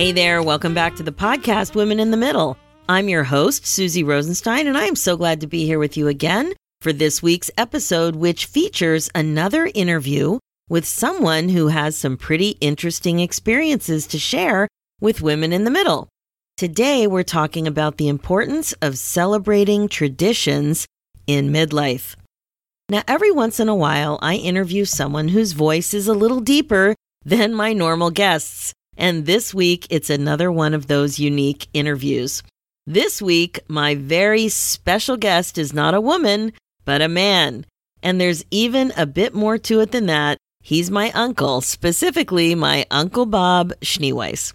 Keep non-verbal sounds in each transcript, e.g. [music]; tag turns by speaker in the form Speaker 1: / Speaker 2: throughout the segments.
Speaker 1: Hey there, welcome back to the podcast Women in the Middle. I'm your host, Suzy Rosenstein, and I am so glad to be here with you again for this week's episode, which features another interview with someone who has some pretty interesting experiences to share with women in the middle. Today, we're talking about the importance of celebrating traditions in midlife. Now, every once in a while, I interview someone whose voice is a little deeper than my normal guests. And this week, it's another one of those unique interviews. This week, my very special guest is not a woman, but a man. And there's even a bit more to it than that. He's my uncle, specifically my Uncle Bob Schneeweiss.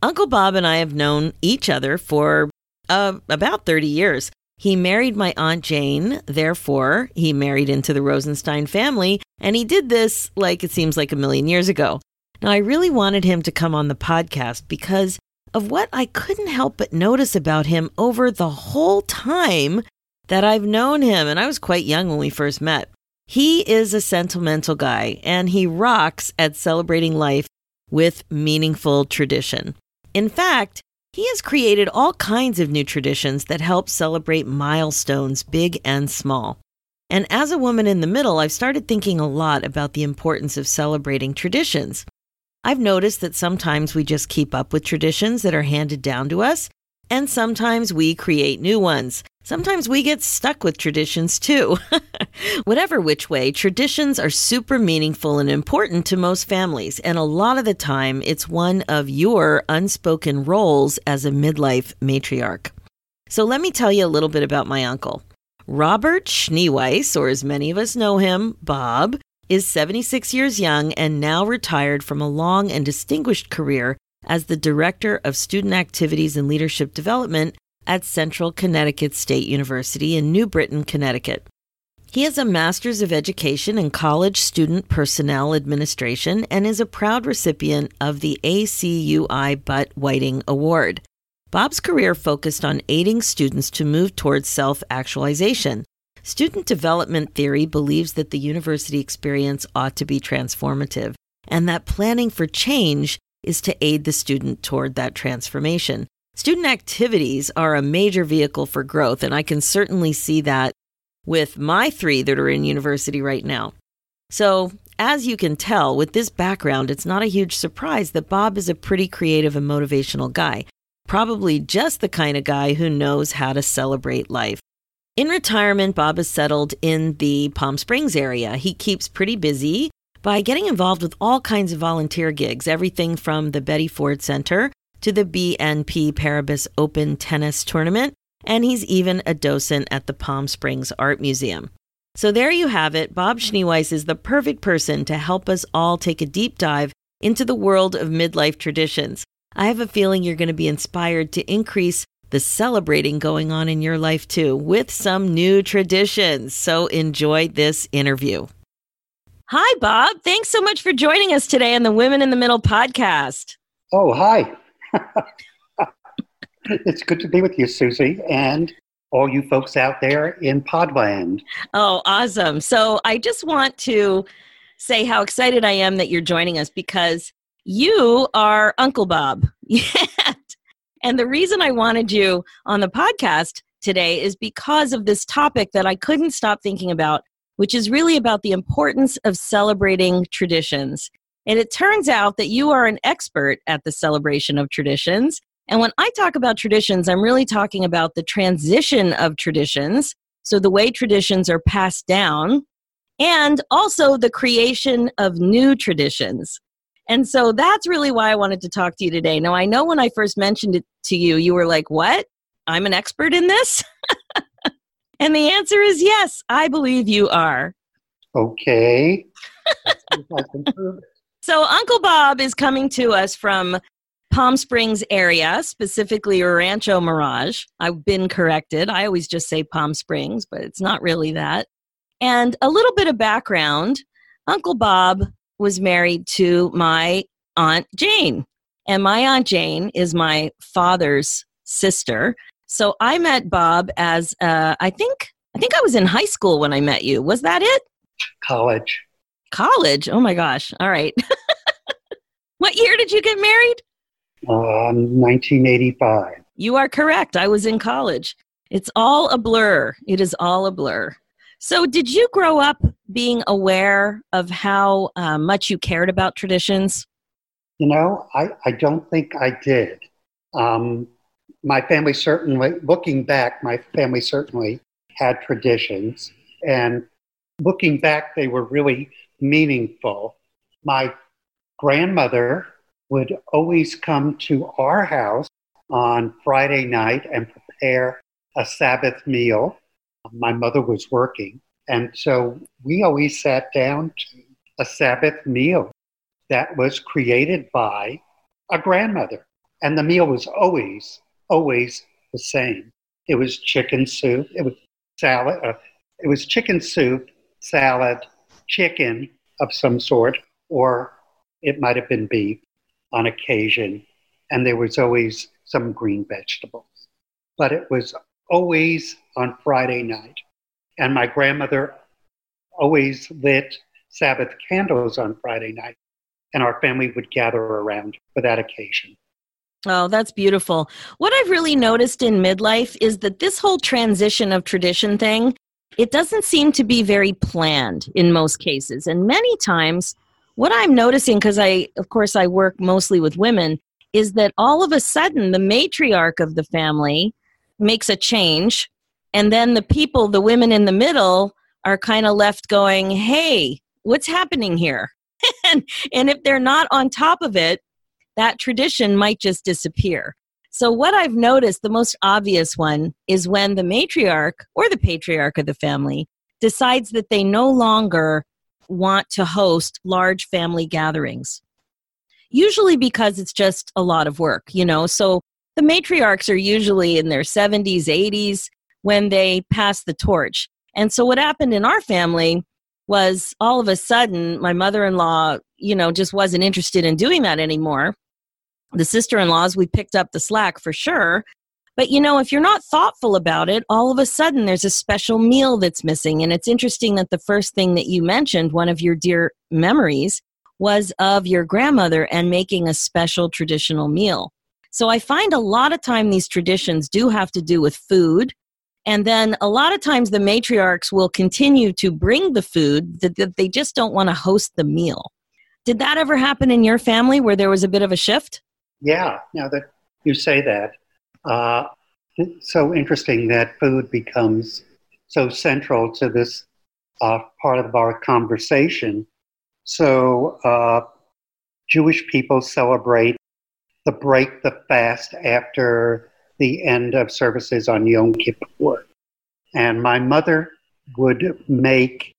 Speaker 1: Uncle Bob and I have known each other for uh, about 30 years. He married my Aunt Jane, therefore, he married into the Rosenstein family, and he did this like it seems like a million years ago. Now, I really wanted him to come on the podcast because of what I couldn't help but notice about him over the whole time that I've known him. And I was quite young when we first met. He is a sentimental guy and he rocks at celebrating life with meaningful tradition. In fact, he has created all kinds of new traditions that help celebrate milestones, big and small. And as a woman in the middle, I've started thinking a lot about the importance of celebrating traditions. I've noticed that sometimes we just keep up with traditions that are handed down to us, and sometimes we create new ones. Sometimes we get stuck with traditions too. [laughs] Whatever which way, traditions are super meaningful and important to most families, and a lot of the time it's one of your unspoken roles as a midlife matriarch. So let me tell you a little bit about my uncle. Robert Schneeweiss, or as many of us know him, Bob, is 76 years young and now retired from a long and distinguished career as the Director of Student Activities and Leadership Development at Central Connecticut State University in New Britain, Connecticut. He has a Master's of Education in College Student Personnel Administration and is a proud recipient of the ACUI Butts-Whiting Award. Bob's career focused on aiding students to move towards self actualization. Student development theory believes that the university experience ought to be transformative and that planning for change is to aid the student toward that transformation. Student activities are a major vehicle for growth, and I can certainly see that with my three that are in university right now. So, as you can tell, with this background, it's not a huge surprise that Bob is a pretty creative and motivational guy, probably just the kind of guy who knows how to celebrate life. In retirement, Bob is settled in the Palm Springs area. He keeps pretty busy by getting involved with all kinds of volunteer gigs, everything from the Betty Ford Center to the BNP Paribas Open Tennis Tournament, and he's even a docent at the Palm Springs Art Museum. So there you have it. Bob Schneeweiss is the perfect person to help us all take a deep dive into the world of midlife traditions. I have a feeling you're going to be inspired to increase the celebrating going on in your life too with some new traditions. So enjoy this interview. Hi, Bob. Thanks so much for joining us today on the Women in the Middle podcast.
Speaker 2: Oh, hi. [laughs] it's good to be with you, Suzy, and all you folks out there in Podland.
Speaker 1: Oh, awesome. So I just want to say how excited I am that you're joining us because you are Uncle Bob. [laughs] And the reason I wanted you on the podcast today is because of this topic that I couldn't stop thinking about, which is really about the importance of celebrating traditions. And it turns out that you are an expert at the celebration of traditions. And when I talk about traditions, I'm really talking about the transition of traditions. So, the way traditions are passed down, and also the creation of new traditions. And so that's really why I wanted to talk to you today. Now, I know when I first mentioned it to you, you were like, What? I'm an expert in this? [laughs] and the answer is yes, I believe you are.
Speaker 2: Okay. [laughs]
Speaker 1: so, Uncle Bob is coming to us from
Speaker 3: Palm Springs area, specifically Rancho Mirage. I've been corrected. I always just say Palm Springs, but it's not really that. And a little bit of background Uncle Bob was married to my Aunt Jane. And my Aunt Jane is my father's sister. So I met Bob as uh, I think I think I was in high school when I met you. Was that it?
Speaker 2: College.
Speaker 3: College. Oh my gosh. All right. [laughs] what year did you get married?
Speaker 2: Um, 1985.
Speaker 3: You are correct. I was in college. It's all a blur. It is all a blur. So, did you grow up being aware of how uh, much you cared about traditions?
Speaker 2: You know, I, I don't think I did. Um, my family certainly, looking back, my family certainly had traditions. And looking back, they were really meaningful. My grandmother would always come to our house on Friday night and prepare a Sabbath meal. My mother was working. And so we always sat down to a Sabbath meal that was created by a grandmother. And the meal was always, always the same. It was chicken soup, it was salad, uh, it was chicken soup, salad, chicken of some sort, or it might have been beef on occasion. And there was always some green vegetables. But it was always on Friday night. And my grandmother always lit Sabbath candles on Friday night, and our family would gather around for that occasion.
Speaker 3: Oh, that's beautiful. What I've really noticed in midlife is that this whole transition of tradition thing, it doesn't seem to be very planned in most cases. And many times, what I'm noticing, because I, of course, I work mostly with women, is that all of a sudden the matriarch of the family makes a change. And then the people, the women in the middle, are kind of left going, hey, what's happening here? [laughs] and, and if they're not on top of it, that tradition might just disappear. So, what I've noticed, the most obvious one, is when the matriarch or the patriarch of the family decides that they no longer want to host large family gatherings. Usually because it's just a lot of work, you know. So, the matriarchs are usually in their 70s, 80s when they pass the torch. And so, what happened in our family was all of a sudden, my mother in law, you know, just wasn't interested in doing that anymore. The sister in laws, we picked up the slack for sure. But you know, if you're not thoughtful about it, all of a sudden there's a special meal that's missing. And it's interesting that the first thing that you mentioned, one of your dear memories, was of your grandmother and making a special traditional meal. So I find a lot of time these traditions do have to do with food and then a lot of times the matriarchs will continue to bring the food that, that they just don't want to host the meal. Did that ever happen in your family where there was a bit of a shift?
Speaker 2: Yeah, now that you say that, uh, it's so interesting that food becomes so central to this uh, part of our conversation. So, uh, Jewish people celebrate the break the fast after the end of services on Yom Kippur. And my mother would make,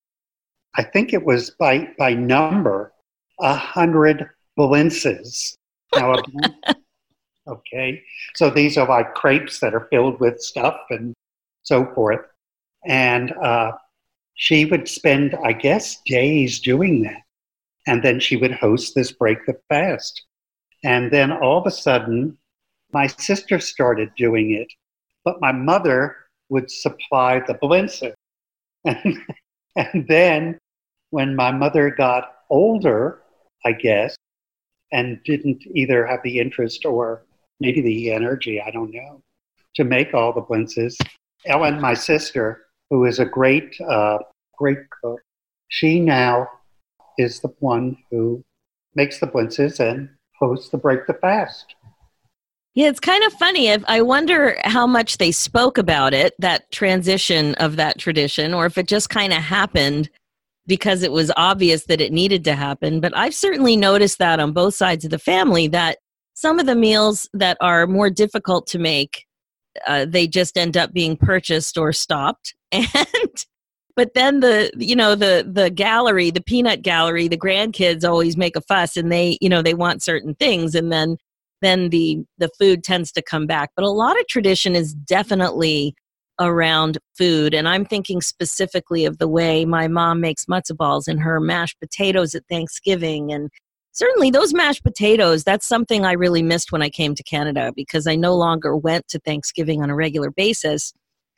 Speaker 2: I think it was by, by number, a hundred blintzes. Now, [laughs] okay, so these are like crepes that are filled with stuff and so forth. And uh, she would spend, I guess, days doing that. And then she would host this break the fast. And then all of a sudden, my sister started doing it, but my mother would supply the blintzes. [laughs] And, and then when my mother got older, I guess, and didn't either have the interest or maybe the energy, I don't know, to make all the blintzes, Ellen, my sister, who is a great, uh, great cook, she now is the one who makes the blintzes and hosts the Break the Fast.
Speaker 3: Yeah, it's kind of funny. I wonder how much they spoke about it, that transition of that tradition, or if it just kind of happened because it was obvious that it needed to happen. But I've certainly noticed that on both sides of the family that some of the meals that are more difficult to make, uh, they just end up being purchased or stopped. [laughs] And but then the you know the the gallery, the peanut gallery, the grandkids always make a fuss, and they you know they want certain things, and then then the the food tends to come back. But a lot of tradition is definitely around food, and I'm thinking specifically of the way my mom makes matzo balls and her mashed potatoes at Thanksgiving, and certainly those mashed potatoes. That's something I really missed when I came to Canada because I no longer went to Thanksgiving on a regular basis.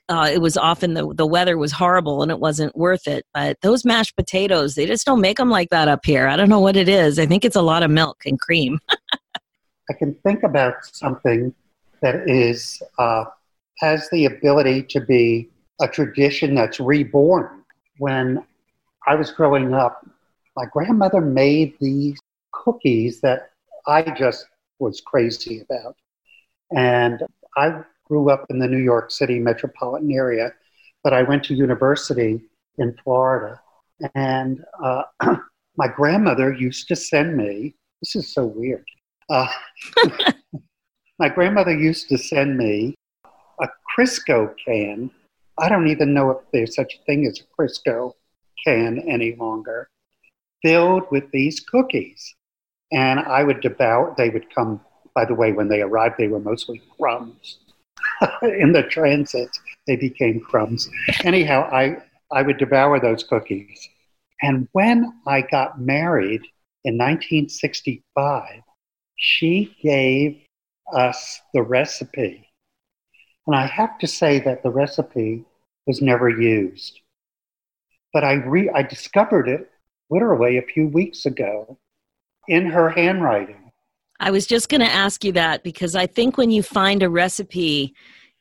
Speaker 3: Uh, it was often the the weather was horrible and it wasn't worth it. But those mashed potatoes, they just don't make them like that up here. I don't know what it is. I think it's a lot of milk and cream. [laughs]
Speaker 2: I can think about something that is uh, has the ability to be a tradition that's reborn. When I was growing up, my grandmother made these cookies that I just was crazy about. And I grew up in the New York City metropolitan area, but I went to university in Florida. And uh, [clears throat] my grandmother used to send me, this is so weird. Uh, [laughs] my grandmother used to send me a Crisco can. I don't even know if there's such a thing as a Crisco can any longer, filled with these cookies. And I would devour, they would come, by the way, when they arrived, they were mostly crumbs. [laughs] In the transit, they became crumbs. Anyhow, I, I would devour those cookies. And when I got married in 1965, she gave us the recipe. And I have to say that the recipe was never used. But I, re- I discovered it literally a few weeks ago in her handwriting.
Speaker 3: I was just going to ask you that because I think when you find a recipe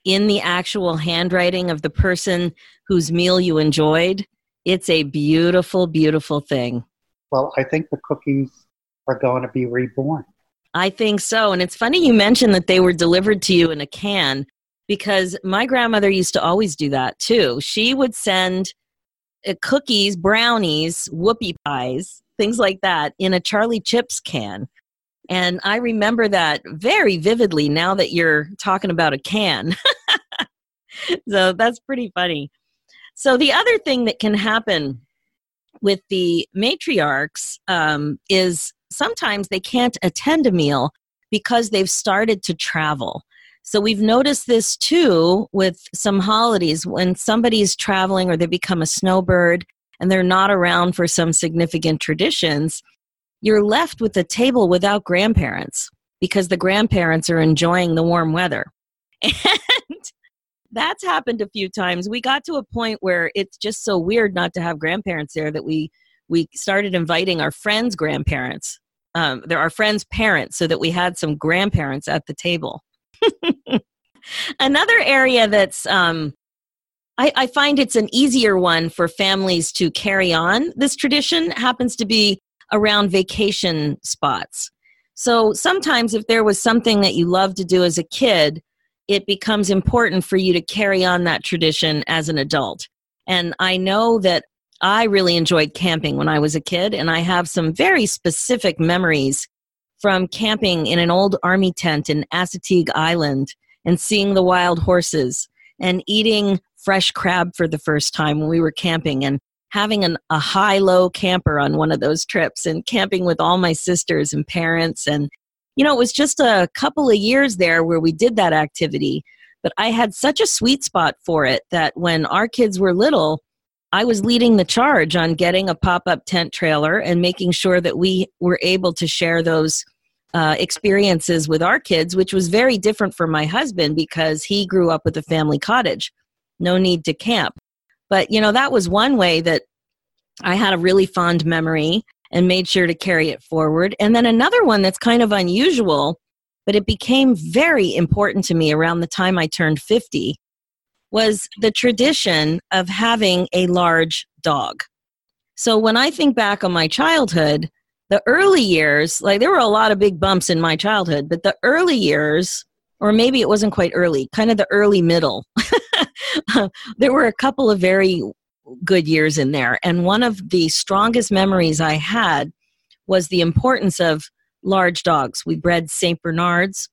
Speaker 3: in the actual handwriting of the person whose meal you enjoyed, it's a beautiful, beautiful thing.
Speaker 2: Well, I think the cookies are going to be reborn.
Speaker 3: I think so. And it's funny you mentioned that they were delivered to you in a can because my grandmother used to always do that too. She would send uh, cookies, brownies, whoopie pies, things like that in a Charlie Chips can. And I remember that very vividly now that you're talking about a can. [laughs] so that's pretty funny. So, the other thing that can happen with the matriarchs um, is sometimes they can't attend a meal because they've started to travel. So we've noticed this too with some holidays when somebody's traveling or they become a snowbird and they're not around for some significant traditions, you're left with a table without grandparents because the grandparents are enjoying the warm weather. [laughs] And that's happened a few times. We got to a point where it's just so weird not to have grandparents there that we we started inviting our friends' grandparents um, there are friends' parents, so that we had some grandparents at the table. [laughs] Another area that's um, I, I, find it's an easier one for families to carry on this tradition happens to be around vacation spots. So sometimes, if there was something that you loved to do as a kid, it becomes important for you to carry on that tradition as an adult. And I know that I really enjoyed camping when I was a kid, and I have some very specific memories from camping in an old army tent in Assateague Island and seeing the wild horses and eating fresh crab for the first time when we were camping and having an, a high low camper on one of those trips and camping with all my sisters and parents. And, you know, it was just a couple of years there where we did that activity. But I had such a sweet spot for it that when our kids were little, I was leading the charge on getting a pop up tent trailer and making sure that we were able to share those uh, experiences with our kids, which was very different for my husband because he grew up with a family cottage. No need to camp. But, you know, that was one way that I had a really fond memory and made sure to carry it forward. And then another one that's kind of unusual, but it became very important to me around the time I turned 50 was the tradition of having a large dog. So when I think back on my childhood, the early years, like there were a lot of big bumps in my childhood, but the early years, or maybe it wasn't quite early, kind of the early middle, [laughs] there were a couple of very good years in there. And one of the strongest memories I had was the importance of large dogs. We bred St. Bernards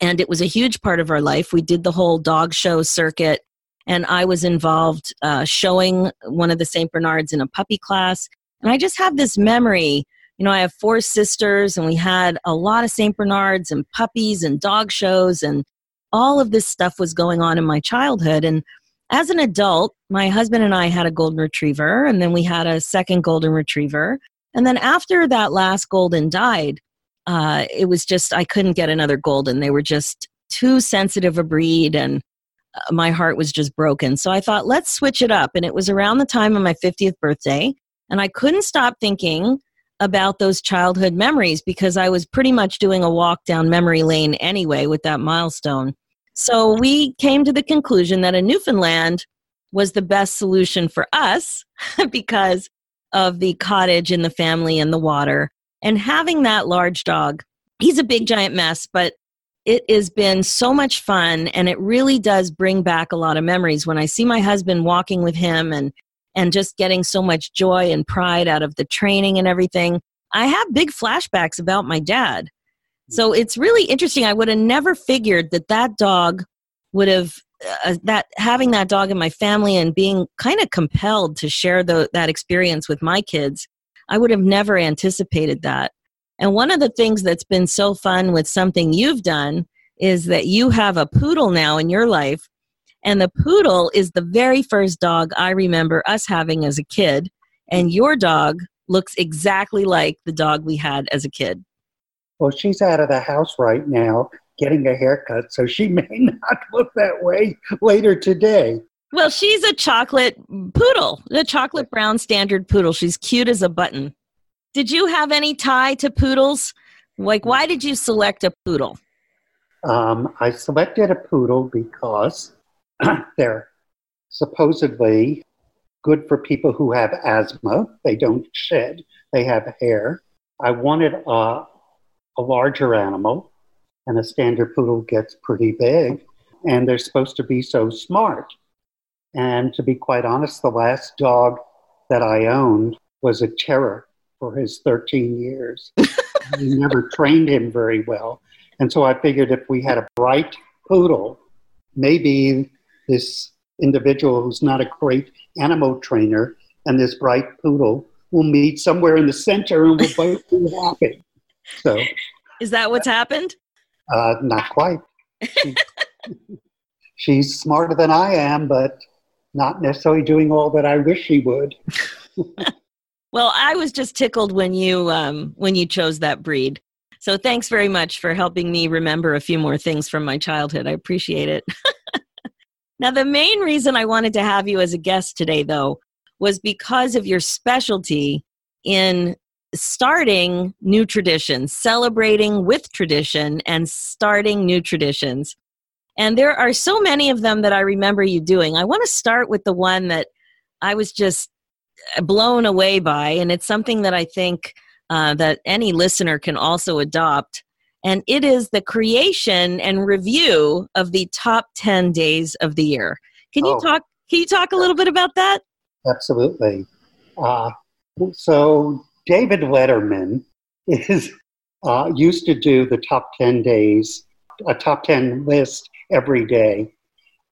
Speaker 3: and it was a huge part of our life. We did the whole dog show circuit, and I was involved uh, showing one of the St. Bernards in a puppy class. And I just have this memory, you know, I have four sisters, and we had a lot of St. Bernards and puppies and dog shows, and all of this stuff was going on in my childhood. And as an adult, my husband and I had a golden retriever, and then we had a second golden retriever. And then after that last golden died, uh, it was just, I couldn't get another golden. They were just too sensitive a breed, and uh, my heart was just broken. So I thought, let's switch it up. And it was around the time of my 50th birthday. And I couldn't stop thinking about those childhood memories because I was pretty much doing a walk down memory lane anyway with that milestone. So we came to the conclusion that a Newfoundland was the best solution for us [laughs] because of the cottage and the family and the water. And having that large dog, he's a big giant mess, but it has been so much fun and it really does bring back a lot of memories when I see my husband walking with him and and just getting so much joy and pride out of the training and everything. I have big flashbacks about my dad. So it's really interesting. I would have never figured that that dog would have uh, that having that dog in my family and being kind of compelled to share the, that experience with my kids. I would have never anticipated that. And one of the things that's been so fun with something you've done is that you have a poodle now in your life and the poodle is the very first dog I remember us having as a kid. And your dog looks exactly like the dog we had as a kid.
Speaker 2: Well, she's out of the house right now getting a haircut, so she [laughs] may not look that way later today.
Speaker 3: Well, she's a chocolate poodle, the chocolate brown standard poodle. She's cute as a button. Did you have any tie to poodles? Like, why did you select a poodle?
Speaker 2: Um, I selected a poodle because [clears throat] they're supposedly good for people who have asthma. They don't shed, they have hair. I wanted a, a larger animal, and a standard poodle gets pretty big, and they're supposed to be so smart. And to be quite honest, the last dog that I owned was a terror for his 13 years. [laughs] we never trained him very well. And so I figured if we had a bright poodle, maybe this individual who's not a great animal trainer and this bright poodle will meet somewhere in the center and we'll both be happy. So,
Speaker 3: is that what's happened?
Speaker 2: Uh, not quite. [laughs] she's smarter than I am, but not necessarily doing all that I wish she would. [laughs]
Speaker 3: well, I was just tickled when you um, when you chose that breed. So thanks very much for helping me remember a few more things from my childhood. I appreciate it. [laughs] Now, the main reason I wanted to have you as a guest today, though, was because of your specialty in starting new traditions, celebrating with tradition, and starting new traditions. And there are so many of them that I remember you doing. I want to start with the one that I was just blown away by, and it's something that I think uh, that any listener can also adopt and it is the creation and review of the top 10 days of the year. Can you oh. talk can you talk a little bit about that?
Speaker 2: Absolutely. Uh, so David Letterman is uh, used to do the top 10 days, a top 10 list every day.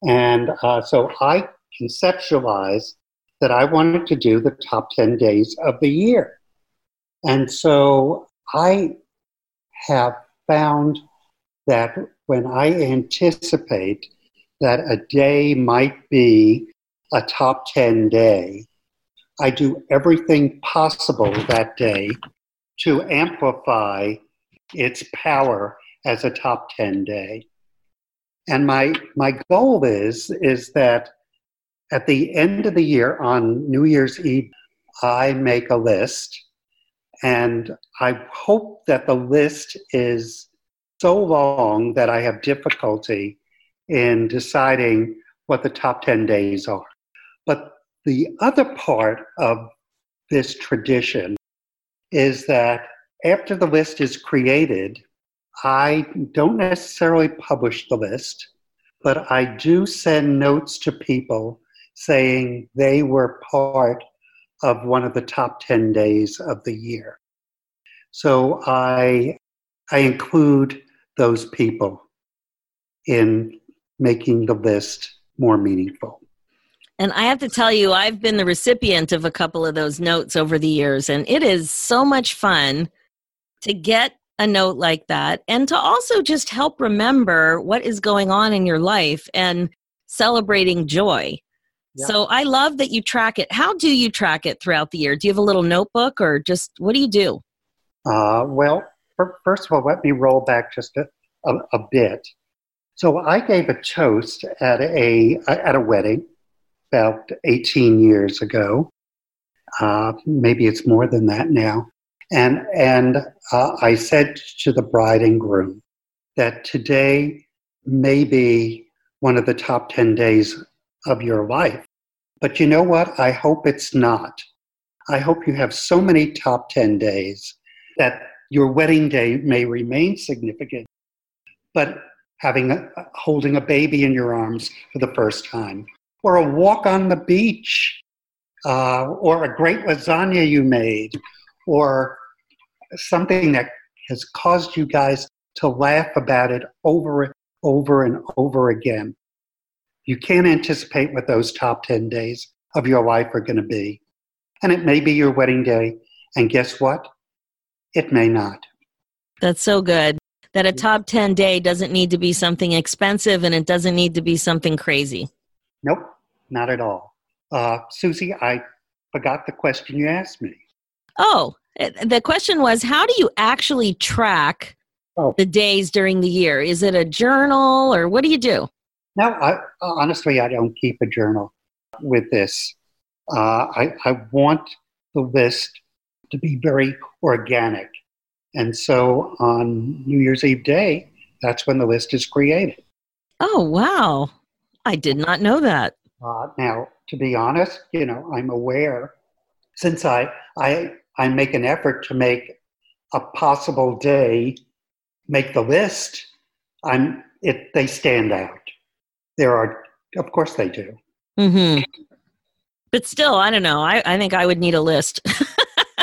Speaker 2: And uh, so I conceptualized that I wanted to do the top 10 days of the year. And so I have found that when I anticipate that a day might be a top 10 day, I do everything possible that day to amplify its power as a top 10 day. And my, my goal is, is that at the end of the year on New Year's Eve, I make a list and I hope that the list is so long that I have difficulty in deciding what the top 10 days are. But the other part of this tradition is that after the list is created, I don't necessarily publish the list, but I do send notes to people saying they were part of one of the top 10 days of the year. So I, I include those people in making the list more meaningful.
Speaker 3: And I have to tell you, I've been the recipient of a couple of those notes over the years, and it is so much fun to get a note like that and to also just help remember what is going on in your life and celebrating joy. Yeah. So I love that you track it. How do you track it throughout the year? Do you have a little notebook or just what do you do?
Speaker 2: Uh, well, first of all, let me roll back just a, a, a bit. So I gave a toast at a at a wedding about 18 years ago. Uh, maybe it's more than that now. And, and uh, I said to the bride and groom that today may be one of the top 10 days of your life. But you know what? I hope it's not. I hope you have so many top 10 days that your wedding day may remain significant. But having a, holding a baby in your arms for the first time, or a walk on the beach, uh, or a great lasagna you made, or something that has caused you guys to laugh about it over and over and over again. You can't anticipate what those top 10 days of your life are going to be. And it may be your wedding day. And guess what? It may not.
Speaker 3: That's so good. That a top 10 day doesn't need to be something expensive and it doesn't need to be something crazy.
Speaker 2: Nope, not at all. Uh, Suzy, I forgot the question you asked me.
Speaker 3: Oh, the question was how do you actually track oh. the days during the year? Is it a journal or what do you do?
Speaker 2: No, I, honestly, I don't keep a journal with this. Uh, I, I want the list to be very organic. And so on New Year's Eve day, that's when the list is created.
Speaker 3: Oh, wow. I did not know that.
Speaker 2: Uh, now, to be honest, you know, I'm aware since I, I, I make an effort to make a possible day make the list, I'm, it, they stand out. There are, of course, they do.
Speaker 3: Mm-hmm. But still, I don't know. I, I think I would need a list.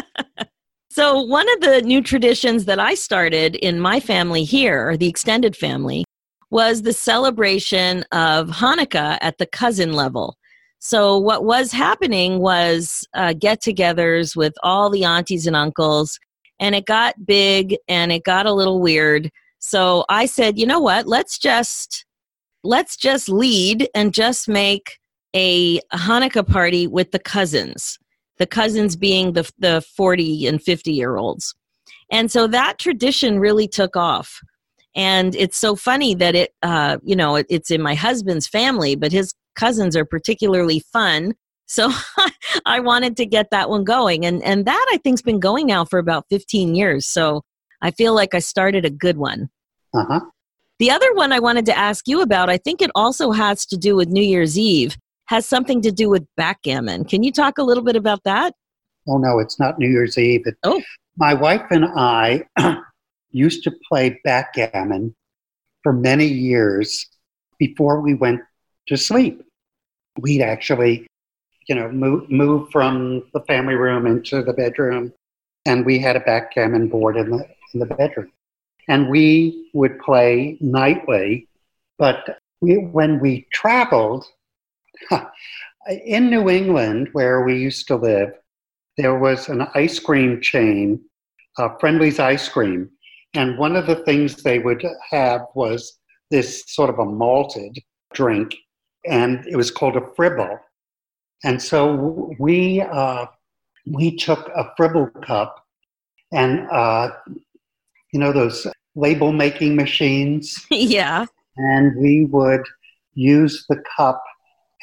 Speaker 3: [laughs] so, one of the new traditions that I started in my family here, the extended family, was the celebration of Hanukkah at the cousin level. So, what was happening was uh, get togethers with all the aunties and uncles, and it got big and it got a little weird. So, I said, you know what? Let's just let's just lead and just make a Hanukkah party with the cousins, the cousins being the, the 40 and 50 year olds. And so that tradition really took off and it's so funny that it uh, you know it, it's in my husband's family but his cousins are particularly fun. So [laughs] i wanted to get that one going. And and that i think's been going now for about 15 years. So i feel like i started a good one.
Speaker 2: Uh-huh.
Speaker 3: the other one i wanted to ask you about i think it also has to do with new year's eve has something to do with backgammon. Can you talk a little bit about that?
Speaker 2: Oh no it's not new year's eve. It,
Speaker 3: oh.
Speaker 2: My wife and i [clears throat] used to play backgammon for many years before we went to sleep. We'd actually, you know, move, move from the family room into the bedroom, and we had a backgammon board in the, in the bedroom. And we would play nightly, but we, when we traveled, in New England, where we used to live, there was an ice cream chain, uh, Friendly's Ice Cream, and one of the things they would have was this sort of a malted drink, and it was called a fribble. And so we uh, we took a fribble cup, and uh, you know those label making machines. [laughs]
Speaker 3: yeah.
Speaker 2: And we would use the cup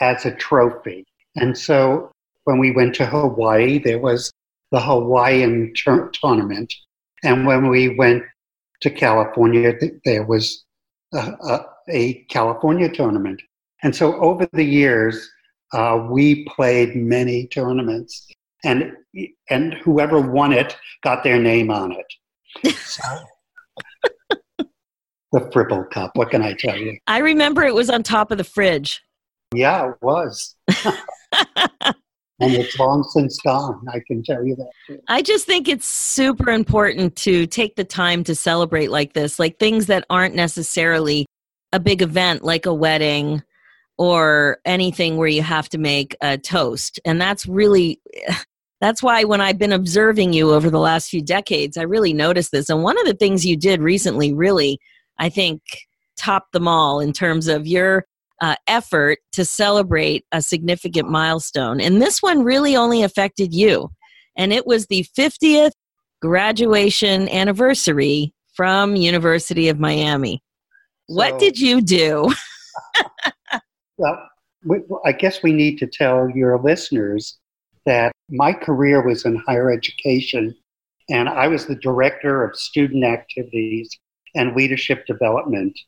Speaker 2: as a trophy. And so when we went to Hawaii, there was the Hawaiian tur- tournament. And when we went to California, there was a, a, a California tournament. And so over the years, uh, we played many tournaments, and and whoever won it got their name on it. So, [laughs] the Fribble Cup. What can I tell you?
Speaker 3: I remember it was on top of the fridge.
Speaker 2: Yeah, it was. [laughs] and it's long since gone. I can tell you that. Too.
Speaker 3: I just think it's super important to take the time to celebrate like this, like things that aren't necessarily a big event, like a wedding. Or anything where you have to make a toast. And that's really [sighs] that's why when I've been observing you over the last few decades, I really noticed this. And one of the things you did recently really, I think, topped them all in terms of your uh, effort to celebrate a significant milestone. And this one really only affected you. And it was the 50th graduation anniversary from University of Miami. So, what did you do? [laughs]
Speaker 2: well, we, I guess we need to tell your listeners that my career was in higher education, and I was the director of student activities and leadership development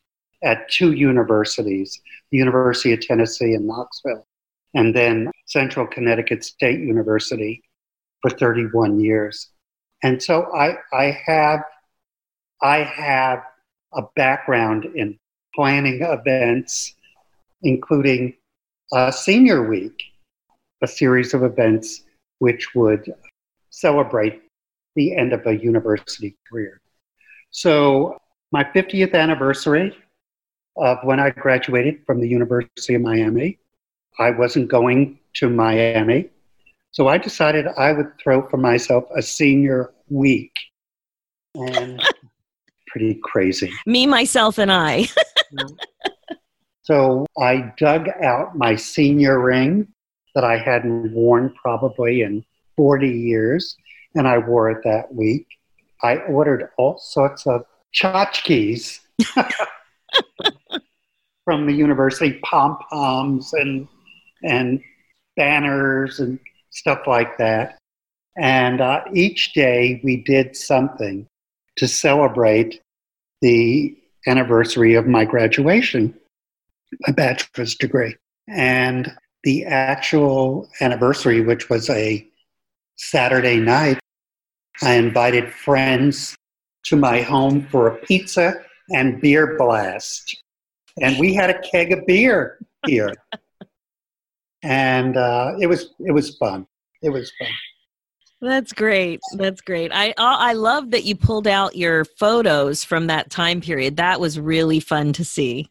Speaker 2: at two universities the University of Tennessee in Knoxville, and then Central Connecticut State University for 31 years. And so I, I have I have a background in planning events, including uh, Senior Week, a series of events which would celebrate the end of a university career. So, my 50th anniversary of when I graduated from the University of Miami, I wasn't going to Miami. So, I decided I would throw for myself a senior week. And [laughs] pretty crazy.
Speaker 3: Me, myself, and I. [laughs] [laughs]
Speaker 2: so, I dug out my senior ring that I hadn't worn probably in 40 years, and I wore it that week. I ordered all sorts of tchotchkes [laughs] from the university, pom poms and and banners and stuff like that. And uh, each day we did something to celebrate the anniversary of my graduation, my bachelor's degree. And the actual anniversary, which was a Saturday night, I invited friends to my home for a pizza and beer blast. And we had a keg of beer here. and uh, it was it was fun. It was fun.
Speaker 3: That's great. That's great. I I love that you pulled out your photos from that time period. That was really fun to see.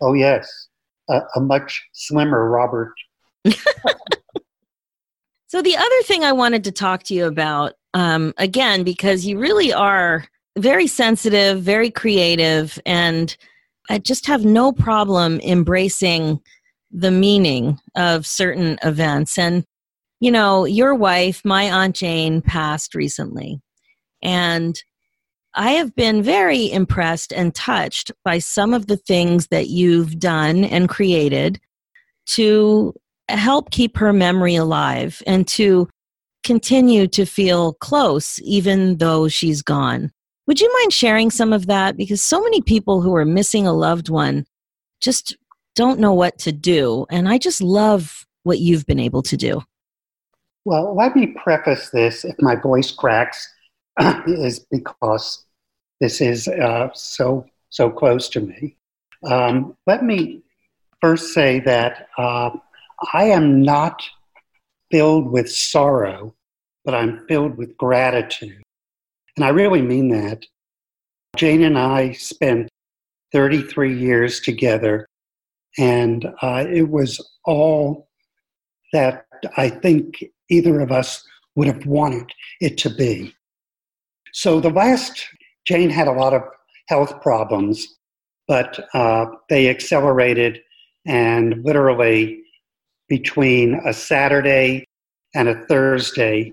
Speaker 2: Oh yes a, a much slimmer Robert. [laughs]
Speaker 3: so the other thing I wanted to talk to you about, um, again, because you really are very sensitive, very creative, and I just have no problem embracing the meaning of certain events. And, you know, your wife, my Aunt Jane, passed recently. And I have been very impressed and touched by some of the things that you've done and created to help keep her memory alive and to continue to feel close even though she's gone. Would you mind sharing some of that? Because so many people who are missing a loved one just don't know what to do. And I just love what you've been able to do.
Speaker 2: Well, let me preface this if my voice cracks, [clears throat] is because this is uh, so so close to me. Um, let me first say that uh, I am not filled with sorrow, but I'm filled with gratitude, and I really mean that. Jane and I spent 33 years together, and uh, it was all that I think either of us would have wanted it to be. So the last Jane had a lot of health problems, but uh, they accelerated, and literally between a Saturday and a Thursday,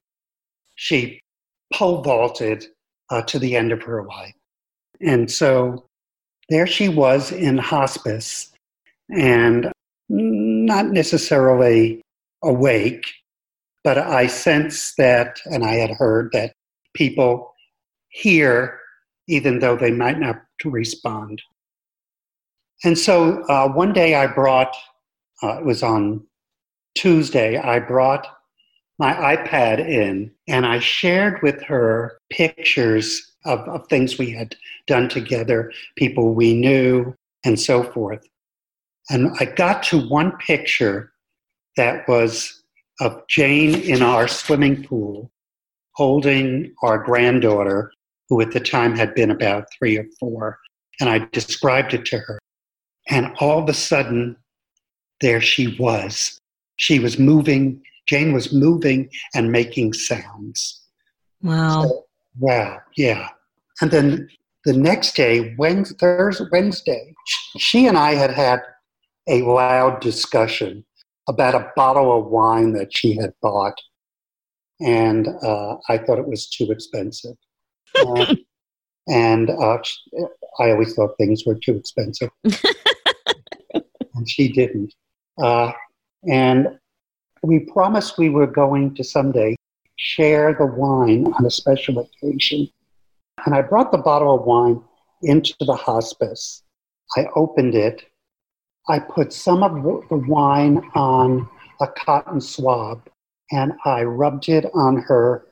Speaker 2: she pole vaulted uh, to the end of her life. And so there she was in hospice and not necessarily awake, but I sensed that, and I had heard that people hear even though they might not respond. And so uh, one day I brought, uh, it was on Tuesday, I brought my iPad in and I shared with her pictures of, of things we had done together, people we knew, and so forth. And I got to one picture that was of Jane in our swimming pool holding our granddaughter who at the time had been about three or four. And I described it to her. And all of a sudden, there she was. She was moving, Jane was moving and making sounds.
Speaker 3: Wow. So,
Speaker 2: wow, yeah. And then the next day, Wednesday, Thursday, Wednesday, she and I had had a loud discussion about a bottle of wine that she had bought, and uh, I thought it was too expensive. And uh, I always thought things were too expensive, [laughs] and she didn't. Uh, and we promised we were going to someday share the wine on a special occasion. And I brought the bottle of wine into the hospice. I opened it. I put some of the wine on a cotton swab and I rubbed it on her,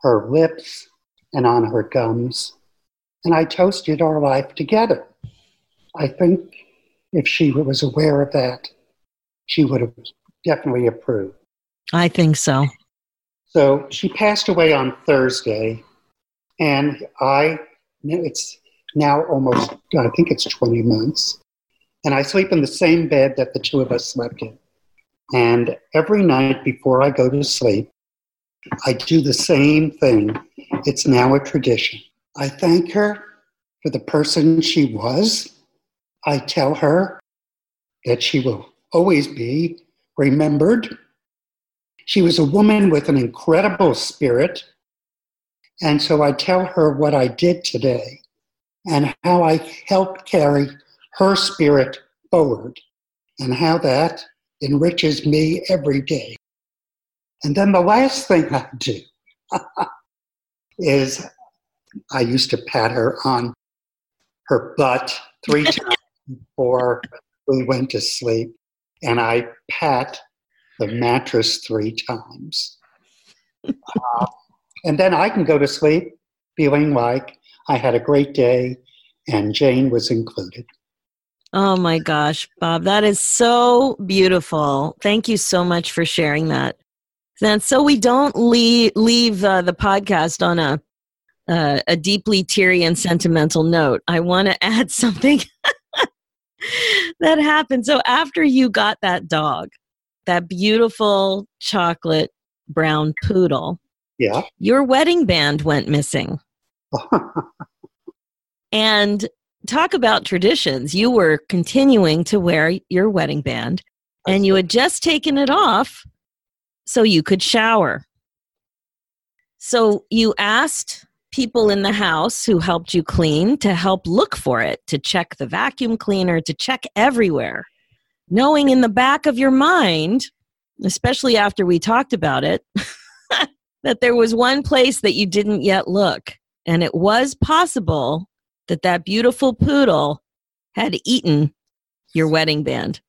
Speaker 2: her lips and on her gums. And I toasted our life together. I think if she was aware of that, she would have definitely approved.
Speaker 3: I think so.
Speaker 2: So she passed away on Thursday, and I, it's now almost, I think it's 20 months, and I sleep in the same bed that the two of us slept in. And every night before I go to sleep, I do the same thing. It's now a tradition. I thank her for the person she was. I tell her that she will always be remembered. She was a woman with an incredible spirit. And so I tell her what I did today and how I helped carry her spirit forward and how that enriches me every day. And then the last thing I do [laughs] is I used to pat her on her butt three [laughs] times before we went to sleep and I pat the mattress three times. [laughs] Uh, and then I can go to sleep feeling like I had a great day and Jane was included.
Speaker 3: Oh my gosh, Bob, that is so beautiful. Thank you so much for sharing that. And so we don't leave, leave uh, the podcast on a uh, a deeply teary and sentimental note. I want to [laughs] add something [laughs] that happened. So after you got that dog, that beautiful chocolate brown poodle,
Speaker 2: yeah,
Speaker 3: your wedding band went missing. [laughs] and talk about traditions. You were continuing to wear your wedding band, and you had just taken it off so you could shower. So you asked people in the house who helped you clean to help look for it, to check the vacuum cleaner, to check everywhere, knowing in the back of your mind, especially after we talked about it, [laughs] that there was one place that you didn't yet look. And it was possible that that beautiful poodle had eaten your wedding band.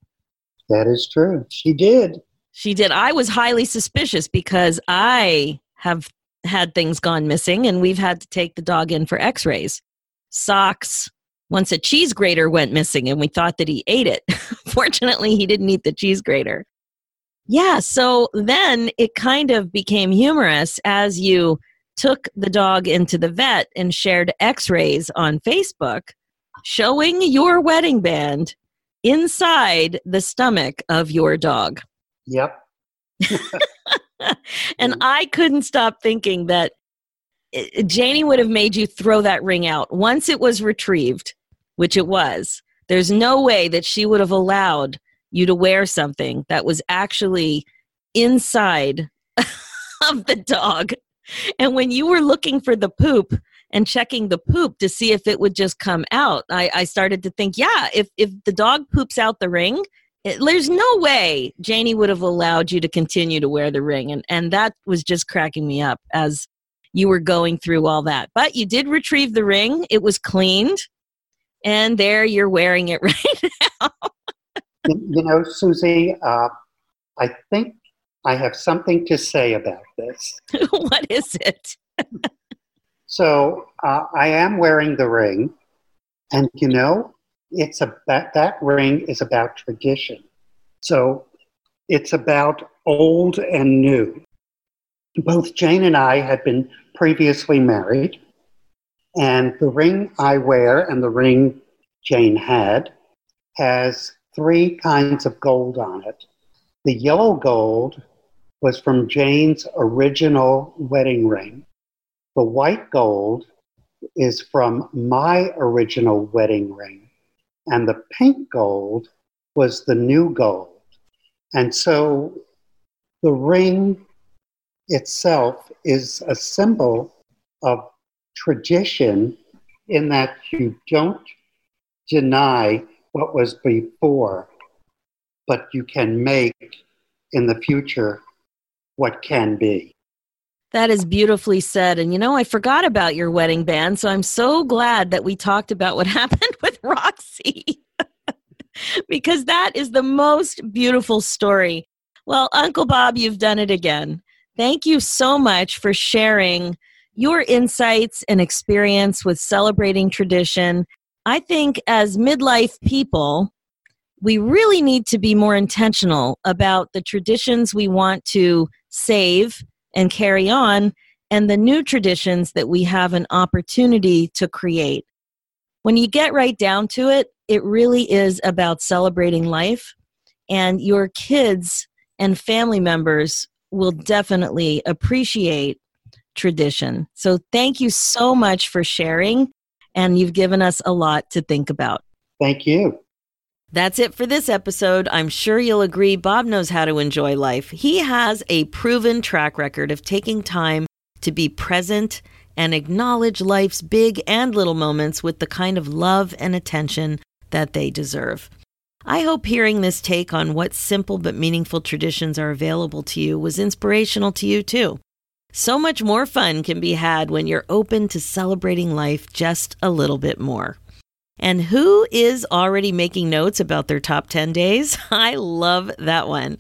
Speaker 2: That is true. She did.
Speaker 3: She did. I was highly suspicious because I have had things gone missing and we've had to take the dog in for x rays. Socks. Once a cheese grater went missing and we thought that he ate it. [laughs] Fortunately, he didn't eat the cheese grater. Yeah, so then it kind of became humorous as you took the dog into the vet and shared x rays on Facebook showing your wedding band inside the stomach of your dog.
Speaker 2: Yep. [laughs]
Speaker 3: and I couldn't stop thinking that eh, Janie would have made you throw that ring out once it was retrieved, which it was. There's no way that she would have allowed you to wear something that was actually inside [laughs] of the dog. And when you were looking for the poop and checking the poop to see if it would just come out, I, I started to think, yeah, if, if the dog poops out the ring, there's no way Janie would have allowed you to continue to wear the ring. And, and that was just cracking me up as you were going through all that. But you did retrieve the ring, it was cleaned, and there you're wearing it [laughs] right now.
Speaker 2: you know, Suzy, uh, I think I have something to say about this. [laughs]
Speaker 3: what is it? [laughs]
Speaker 2: so uh, I am wearing the ring, and you know, it's about that ring is about tradition. So it's about old and new. Both Jane and I had been previously married, and the ring I wear and the ring Jane had has three kinds of gold on it. The yellow gold was from Jane's original wedding ring. The white gold is from my original wedding ring. And the pink gold was the new gold. And so the ring itself is a symbol of tradition in that you don't deny what was before, but you can make in the future what can be.
Speaker 1: That is beautifully said. And you know, I forgot about your wedding band, so I'm so glad that we talked about what [laughs] happened with Roxy. [laughs] because that is the most beautiful story. Well, Uncle Bob, you've done it again. Thank you so much for sharing your insights and experience with celebrating tradition. I think as midlife people, we really need to be more intentional about the traditions we want to save and carry on and the new traditions that we have an opportunity to create. When you get right down to it, it really is about celebrating life, and your kids and family members will definitely appreciate tradition. So, thank you so much for sharing, and you've given us a lot to think about.
Speaker 2: Thank you.
Speaker 1: That's it for this episode. I'm sure you'll agree Bob knows how to enjoy life. He has a proven track record of taking time to be present and acknowledge life's big and little moments with the kind of love and attention that they deserve. I hope hearing this take on what simple but meaningful traditions are available to you was inspirational to you too. So much more fun can be had when you're open to celebrating life just a little bit more. And who is already making notes about their top 10 days? [laughs] I love that one.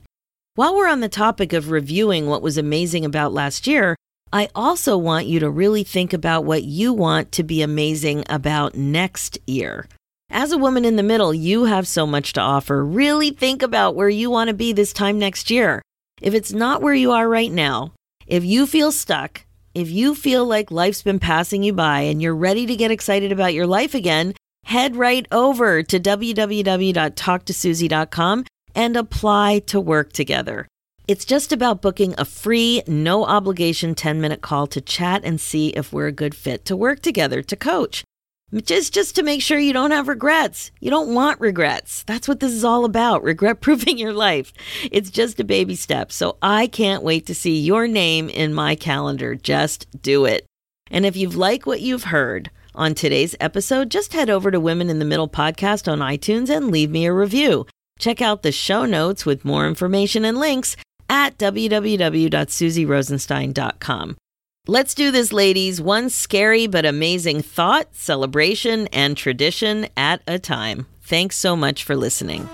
Speaker 1: While we're on the topic of reviewing what was amazing about last year, I also want you to really think about what you want to be amazing about next year. As a woman in the middle, you have so much to offer. Really think about where you want to be this time next year. If it's not where you are right now, if you feel stuck, if you feel like life's been passing you by and you're ready to get excited about your life again, head right over to www.talktosuzy.com and apply to work together. It's just about booking a free, no obligation 10 minute call to chat and see if we're a good fit to work together to coach. Just, just to make sure you don't have regrets. You don't want regrets. That's what this is all about regret [laughs] proofing your life. It's just a baby step. So I can't wait to see your name in my calendar. Just do it. And if you've liked what you've heard on today's episode, just head over to Women in the Middle podcast on iTunes and leave me a review. Check out the show notes with more information and links at www.suzyrosenstein.com. Let's do this, ladies. One scary but amazing thought, celebration, and tradition at a time. Thanks so much for listening.